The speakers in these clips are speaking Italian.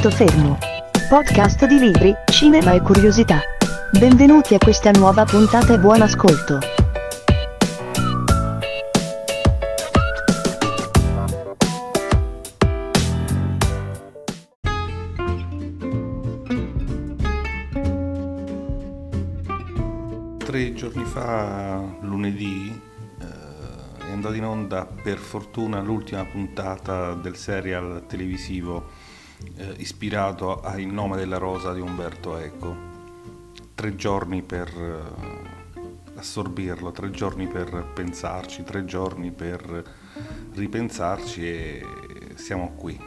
Punto fermo. Podcast di libri, cinema e curiosità. Benvenuti a questa nuova puntata e buon ascolto. Tre giorni fa, lunedì, eh, è andata in onda per fortuna l'ultima puntata del serial televisivo eh, ispirato a Il nome della rosa di Umberto Eco. Tre giorni per eh, assorbirlo, tre giorni per pensarci, tre giorni per ripensarci e siamo qui.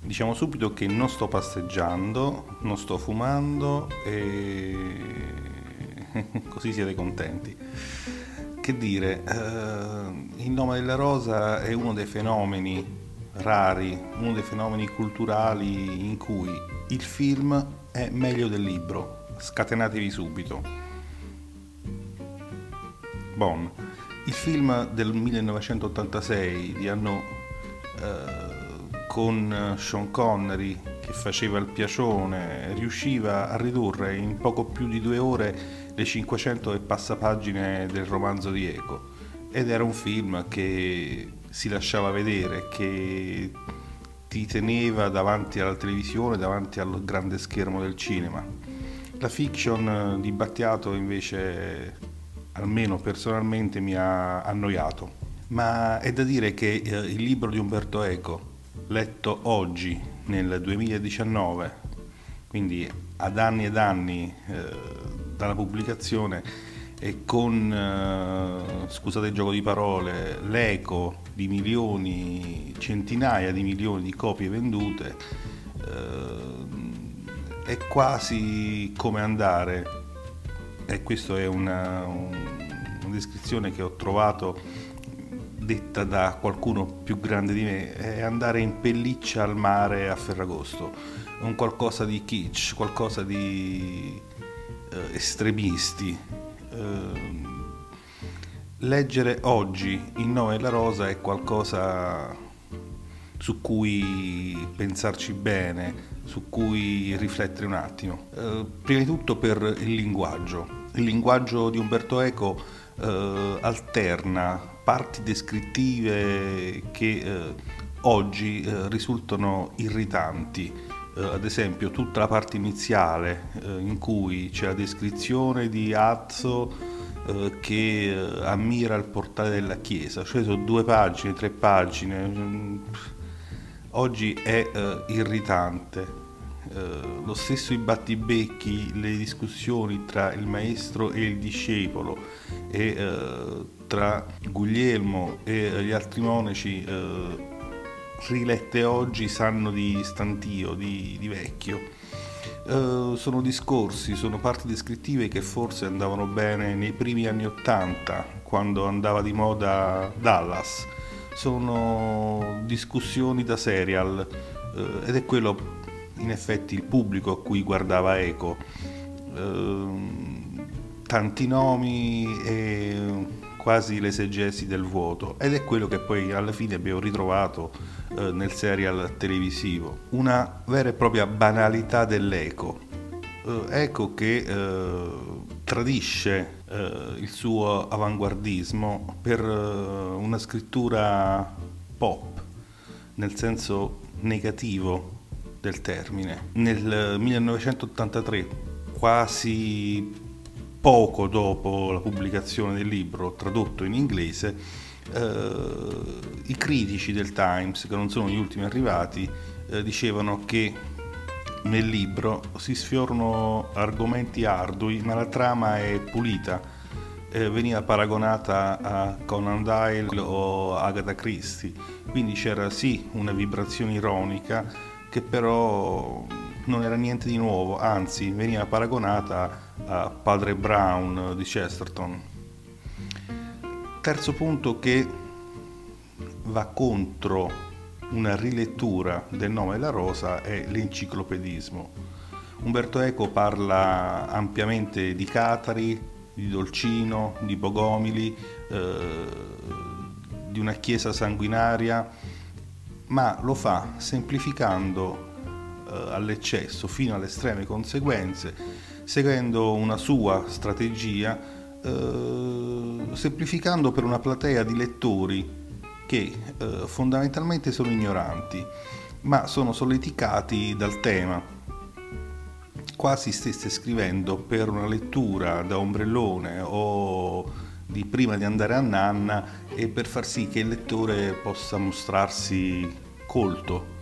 Diciamo subito che non sto passeggiando, non sto fumando e così siete contenti. Che dire, eh, il nome della rosa è uno dei fenomeni rari, uno dei fenomeni culturali in cui il film è meglio del libro. Scatenatevi subito. Bon, il film del 1986 di anno eh, con Sean Connery che faceva il piacione riusciva a ridurre in poco più di due ore le 500 e passa pagine del romanzo di Eco ed era un film che si lasciava vedere, che ti teneva davanti alla televisione, davanti al grande schermo del cinema. La fiction di Battiato invece, almeno personalmente, mi ha annoiato. Ma è da dire che eh, il libro di Umberto Eco, letto oggi, nel 2019, quindi ad anni ed anni eh, dalla pubblicazione e con, eh, scusate il gioco di parole, l'eco di milioni, centinaia di milioni di copie vendute, eh, è quasi come andare, e questa è una, una descrizione che ho trovato detta da qualcuno più grande di me, è andare in pelliccia al mare a Ferragosto, è un qualcosa di kitsch, qualcosa di eh, estremisti. Eh, leggere oggi Il nome della rosa è qualcosa su cui pensarci bene, su cui riflettere un attimo. Eh, prima di tutto per il linguaggio. Il linguaggio di Umberto Eco eh, alterna parti descrittive che eh, oggi eh, risultano irritanti ad esempio tutta la parte iniziale eh, in cui c'è la descrizione di Azzo eh, che eh, ammira il portale della chiesa, cioè sono due pagine, tre pagine, mm, oggi è eh, irritante. Lo stesso i battibecchi, le discussioni tra il maestro e il discepolo e tra Guglielmo e gli altri monaci rilette oggi sanno di stantio, di, di vecchio. Uh, sono discorsi, sono parti descrittive che forse andavano bene nei primi anni Ottanta, quando andava di moda Dallas. Sono discussioni da serial uh, ed è quello in effetti il pubblico a cui guardava Eco. Uh, tanti nomi e quasi l'esegesi del vuoto ed è quello che poi alla fine abbiamo ritrovato eh, nel serial televisivo, una vera e propria banalità dell'eco. Eh, eco che eh, tradisce eh, il suo avanguardismo per eh, una scrittura pop, nel senso negativo del termine. Nel 1983, quasi poco dopo la pubblicazione del libro tradotto in inglese, eh, i critici del Times, che non sono gli ultimi arrivati, eh, dicevano che nel libro si sfiorano argomenti ardui, ma la trama è pulita. Eh, veniva paragonata a Conan Doyle o Agatha Christie, quindi c'era sì una vibrazione ironica che però non era niente di nuovo, anzi veniva paragonata a Padre Brown di Chesterton. Terzo punto che va contro una rilettura del nome della rosa è l'enciclopedismo. Umberto Eco parla ampiamente di Catari, di Dolcino, di Bogomili, eh, di una chiesa sanguinaria, ma lo fa semplificando all'eccesso fino alle estreme conseguenze, seguendo una sua strategia, eh, semplificando per una platea di lettori che eh, fondamentalmente sono ignoranti, ma sono solleticati dal tema. Quasi stesse scrivendo per una lettura da ombrellone o di prima di andare a nanna e per far sì che il lettore possa mostrarsi colto.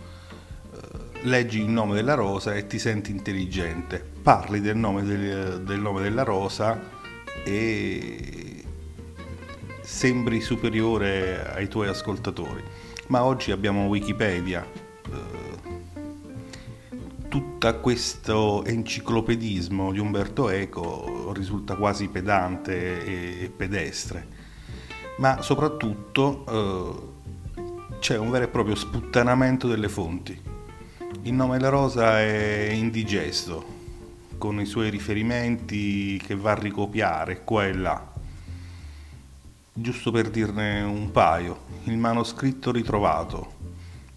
Leggi il nome della rosa e ti senti intelligente, parli del nome, del, del nome della rosa e sembri superiore ai tuoi ascoltatori. Ma oggi abbiamo Wikipedia, eh, tutto questo enciclopedismo di Umberto Eco risulta quasi pedante e pedestre, ma soprattutto eh, c'è un vero e proprio sputtanamento delle fonti. Il nome della rosa è indigesto, con i suoi riferimenti che va a ricopiare qua e là. Giusto per dirne un paio, il manoscritto ritrovato,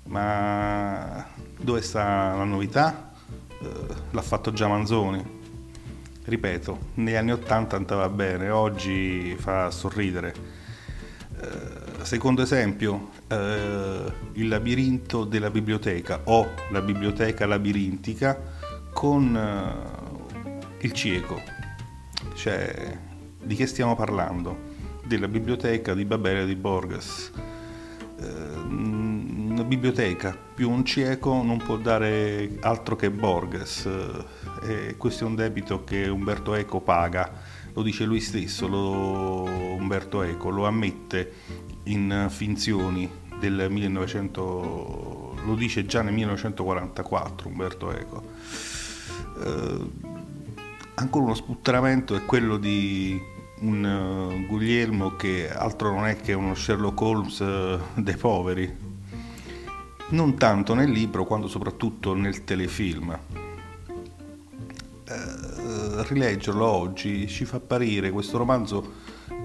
ma dove sta la novità? Eh, l'ha fatto già Manzoni. Ripeto, negli anni Ottanta andava bene, oggi fa sorridere. Eh, secondo esempio, eh, il labirinto della biblioteca o la biblioteca labirintica con il cieco. Cioè, di che stiamo parlando? Della biblioteca di Babele di Borges una biblioteca più un cieco non può dare altro che Borges e questo è un debito che Umberto Eco paga lo dice lui stesso lo, Umberto Eco lo ammette in finzioni del 1900 lo dice già nel 1944 Umberto Eco eh, ancora uno sputtanamento è quello di un uh, Guglielmo che altro non è che uno Sherlock Holmes uh, dei poveri non tanto nel libro quanto soprattutto nel telefilm. Eh, rileggerlo oggi ci fa apparire questo romanzo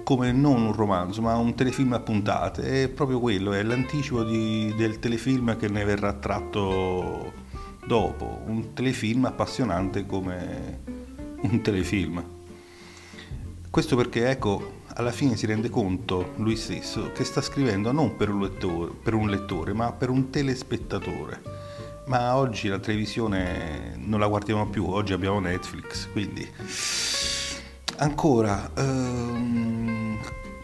come non un romanzo, ma un telefilm a puntate. È proprio quello, è l'anticipo di, del telefilm che ne verrà tratto dopo. Un telefilm appassionante come un telefilm. Questo perché, ecco, alla fine si rende conto lui stesso che sta scrivendo non per un lettore, per un lettore ma per un telespettatore. Ma oggi la televisione non la guardiamo più, oggi abbiamo Netflix, quindi ancora ehm,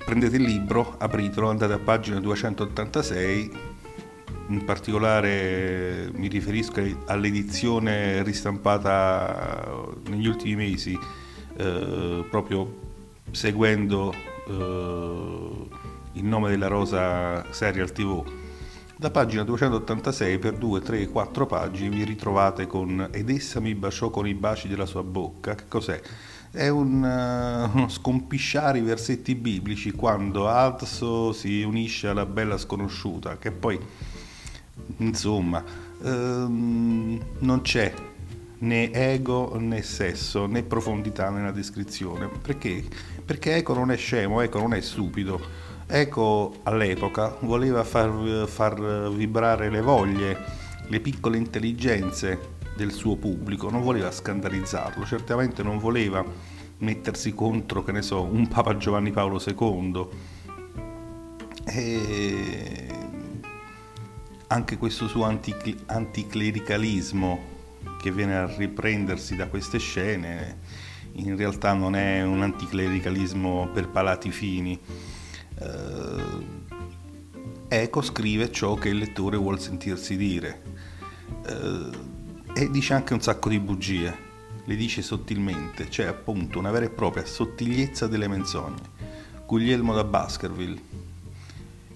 prendete il libro, apritelo, andate a pagina 286, in particolare mi riferisco all'edizione ristampata negli ultimi mesi, eh, proprio seguendo eh, il nome della rosa serial tv da pagina 286 per 2, 3, 4 pagine vi ritrovate con Ed essa mi baciò con i baci della sua bocca. Che cos'è? È un, uh, uno scompisciare i versetti biblici quando Adso si unisce alla bella sconosciuta, che poi, insomma, um, non c'è né ego né sesso né profondità nella descrizione. Perché? Perché Eco non è scemo, Eco non è stupido. Eco all'epoca voleva far, far vibrare le voglie, le piccole intelligenze del suo pubblico, non voleva scandalizzarlo, certamente non voleva mettersi contro, che ne so, un Papa Giovanni Paolo II. E anche questo suo anticlericalismo che viene a riprendersi da queste scene in realtà non è un anticlericalismo per palati fini. Eh, Eco scrive ciò che il lettore vuol sentirsi dire eh, e dice anche un sacco di bugie, le dice sottilmente, c'è appunto una vera e propria sottigliezza delle menzogne. Guglielmo da Baskerville,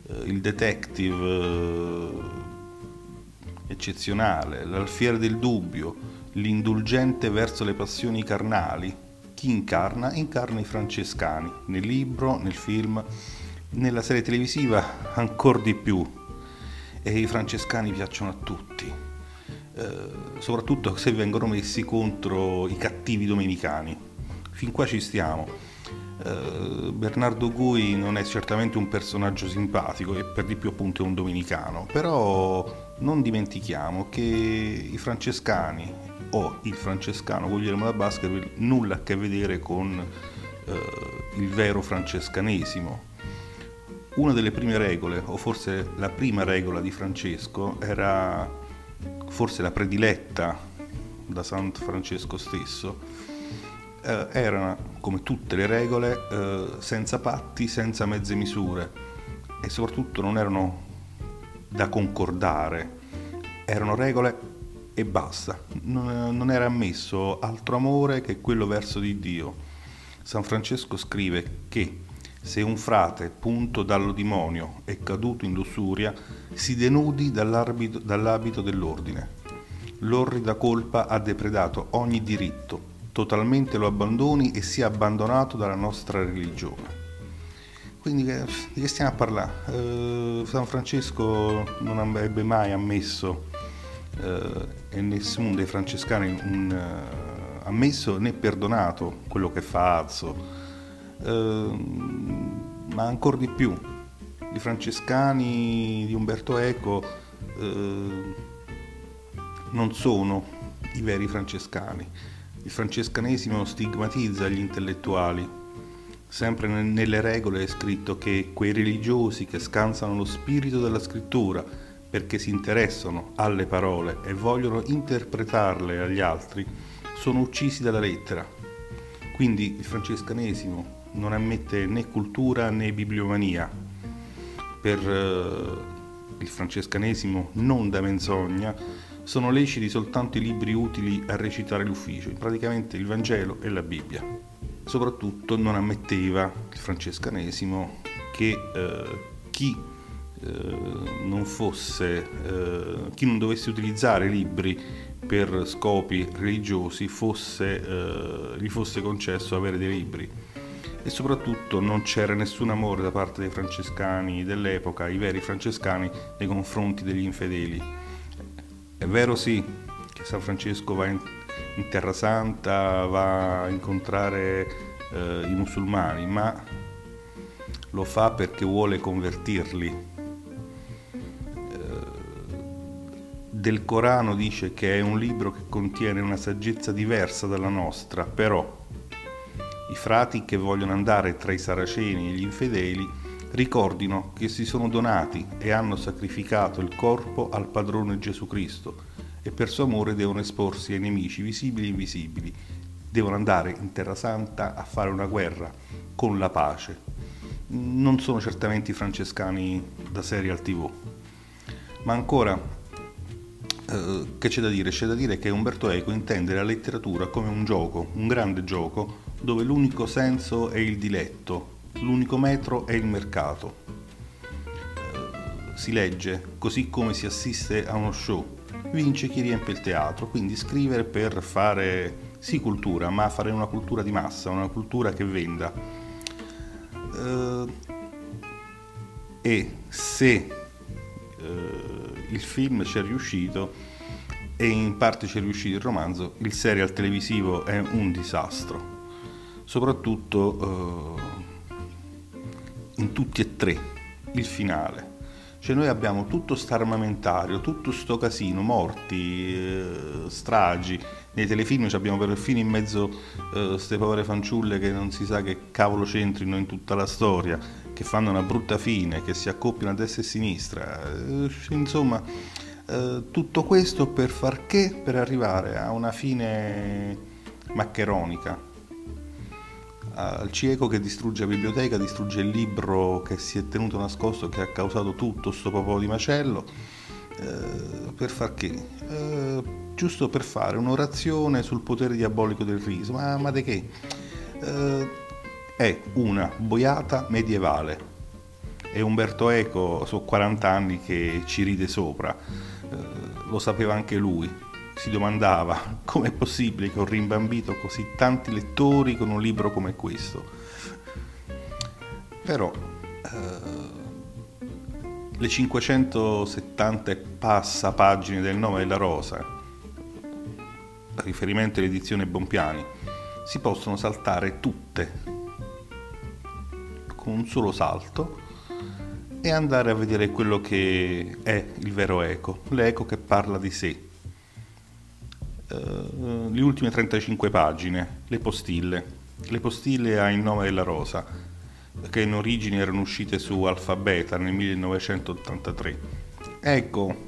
eh, il detective eh, eccezionale, l'alfiere del dubbio, l'indulgente verso le passioni carnali. Chi incarna? Incarna i francescani, nel libro, nel film, nella serie televisiva ancora di più. E i francescani piacciono a tutti, soprattutto se vengono messi contro i cattivi domenicani. fin qua ci stiamo. Uh, Bernardo Gui non è certamente un personaggio simpatico e per di più appunto è un domenicano, però non dimentichiamo che i francescani o il francescano Guglielmo da Baskerville nulla a che vedere con uh, il vero francescanesimo. Una delle prime regole, o forse la prima regola di Francesco, era forse la prediletta da San Francesco stesso, eh, era come tutte le regole eh, senza patti, senza mezze misure. E soprattutto non erano da concordare, erano regole e basta, non, non era ammesso altro amore che quello verso di Dio. San Francesco scrive che se un frate, punto dallo demonio, è caduto in lussuria, si denudi dall'abito, dell'ordine. L'orrida colpa ha depredato ogni diritto, totalmente lo abbandoni e sia abbandonato dalla nostra religione. Quindi di che stiamo a parlare? Eh, San Francesco non avrebbe mai ammesso eh, e nessuno dei francescani un, uh, ammesso né perdonato quello che fa Azzo, eh, ma ancora di più i francescani di Umberto Eco eh, non sono i veri francescani il francescanesimo stigmatizza gli intellettuali. Sempre nelle regole è scritto che quei religiosi che scansano lo spirito della scrittura perché si interessano alle parole e vogliono interpretarle agli altri sono uccisi dalla lettera. Quindi il francescanesimo non ammette né cultura né bibliomania. Per eh, il francescanesimo non da menzogna sono leciti soltanto i libri utili a recitare l'ufficio, praticamente il Vangelo e la Bibbia. Soprattutto non ammetteva il francescanesimo che eh, chi eh, non fosse, eh, chi non dovesse utilizzare libri per scopi religiosi fosse, eh, gli fosse concesso avere dei libri e soprattutto non c'era nessun amore da parte dei francescani dell'epoca, i veri francescani, nei confronti degli infedeli è vero sì che San Francesco va in, in Terra Santa, va a incontrare eh, i musulmani, ma lo fa perché vuole convertirli. Eh, del Corano dice che è un libro che contiene una saggezza diversa dalla nostra, però i frati che vogliono andare tra i saraceni e gli infedeli ricordino che si sono donati e hanno sacrificato il corpo al padrone Gesù Cristo e per suo amore devono esporsi ai nemici visibili e invisibili, devono andare in Terra Santa a fare una guerra con la pace. Non sono certamente i francescani da serie al tv. Ma ancora, eh, che c'è da dire? C'è da dire che Umberto Eco intende la letteratura come un gioco, un grande gioco, dove l'unico senso è il diletto, l'unico metro è il mercato. Eh, si legge così come si assiste a uno show. Vince chi riempie il teatro, quindi scrivere per fare sì cultura, ma fare una cultura di massa, una cultura che venda. Eh, e se eh, il film ci è riuscito e in parte ci è riuscito il romanzo, il serial televisivo è un disastro. Soprattutto in tutti e tre il finale. Cioè noi abbiamo tutto sto armamentario, tutto sto casino, morti, eh, stragi. Nei telefilm abbiamo perfino in mezzo queste eh, povere fanciulle che non si sa che cavolo c'entrino in tutta la storia, che fanno una brutta fine, che si accoppiano a destra e a sinistra. Eh, insomma, eh, tutto questo per far che? Per arrivare a una fine maccheronica, al cieco che distrugge la biblioteca, distrugge il libro che si è tenuto nascosto, che ha causato tutto questo popolo di macello, eh, per far che? Eh, giusto per fare un'orazione sul potere diabolico del riso, ma, ma di che? Eh, è una boiata medievale. E Umberto Eco, sono 40 anni che ci ride sopra, eh, lo sapeva anche lui, si domandava com'è possibile che ho rimbambito così tanti lettori con un libro come questo. Però eh, le 570 e passa pagine del nome della rosa, riferimento all'edizione Bompiani, si possono saltare tutte con un solo salto e andare a vedere quello che è il vero eco, l'eco che parla di sé. Uh, le ultime 35 pagine, le postille. Le postille ha il nome della rosa, che in origine erano uscite su Alfabeta nel 1983. Ecco,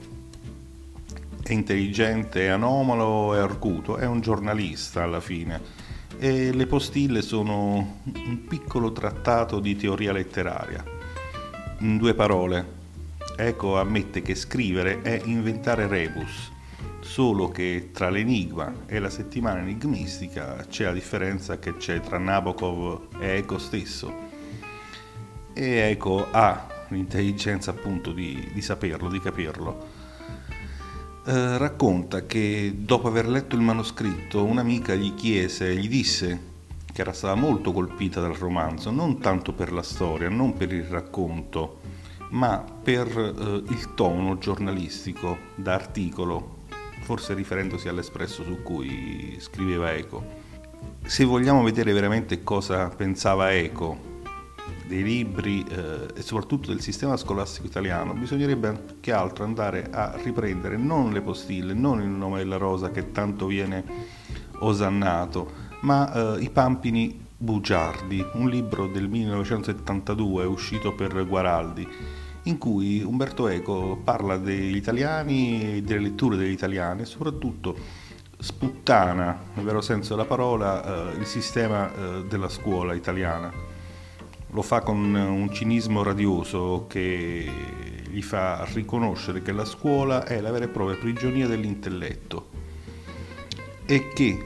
è intelligente, è anomalo, è arguto, è un giornalista alla fine. E le postille sono un piccolo trattato di teoria letteraria. In due parole, Eco ammette che scrivere è inventare rebus, solo che tra l'enigma e la settimana enigmistica c'è la differenza che c'è tra Nabokov e Eco stesso. E Eco ha l'intelligenza appunto di, di saperlo, di capirlo eh, racconta che dopo aver letto il manoscritto un'amica gli chiese, gli disse che era stata molto colpita dal romanzo, non tanto per la storia, non per il racconto, ma per eh, il tono giornalistico da articolo, forse riferendosi all'espresso su cui scriveva Eco. Se vogliamo vedere veramente cosa pensava Eco dei libri eh, e soprattutto del sistema scolastico italiano, bisognerebbe più che altro andare a riprendere non le postille, non il nome della rosa che tanto viene osannato, ma eh, i Pampini bugiardi, un libro del 1972 uscito per Guaraldi, in cui Umberto Eco parla degli italiani, delle letture degli italiani e soprattutto sputtana, nel vero senso della parola, eh, il sistema eh, della scuola italiana. Lo fa con un cinismo radioso che gli fa riconoscere che la scuola è la vera e propria prigionia dell'intelletto e che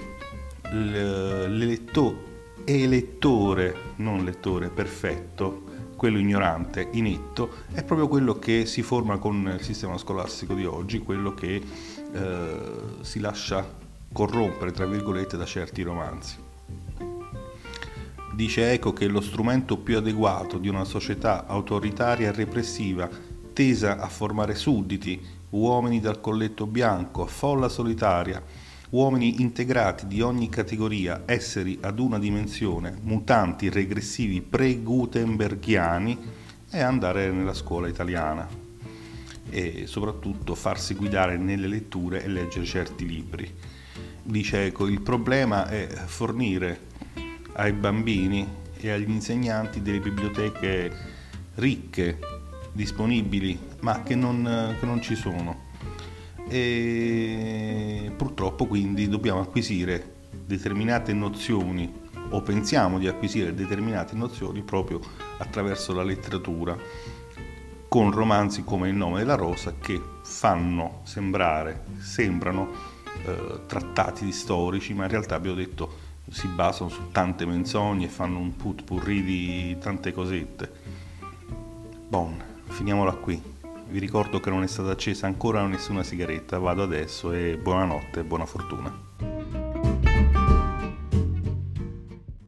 l'elettore, elettore, non lettore perfetto, quello ignorante, inetto, è proprio quello che si forma con il sistema scolastico di oggi, quello che eh, si lascia corrompere, tra virgolette, da certi romanzi. Dice Eco che lo strumento più adeguato di una società autoritaria e repressiva tesa a formare sudditi, uomini dal colletto bianco, folla solitaria, uomini integrati di ogni categoria, esseri ad una dimensione, mutanti, regressivi, pre-gutenberghiani, è andare nella scuola italiana e soprattutto farsi guidare nelle letture e leggere certi libri. Dice Eco, il problema è fornire ai bambini e agli insegnanti delle biblioteche ricche, disponibili, ma che non, che non ci sono. E purtroppo quindi dobbiamo acquisire determinate nozioni o pensiamo di acquisire determinate nozioni proprio attraverso la letteratura con romanzi come Il nome della rosa che fanno sembrare, sembrano eh, trattati storici, ma in realtà abbiamo detto si basano su tante menzogne e fanno un put purri di tante cosette. Bon, finiamola qui. Vi ricordo che non è stata accesa ancora nessuna sigaretta, vado adesso e buonanotte e buona fortuna.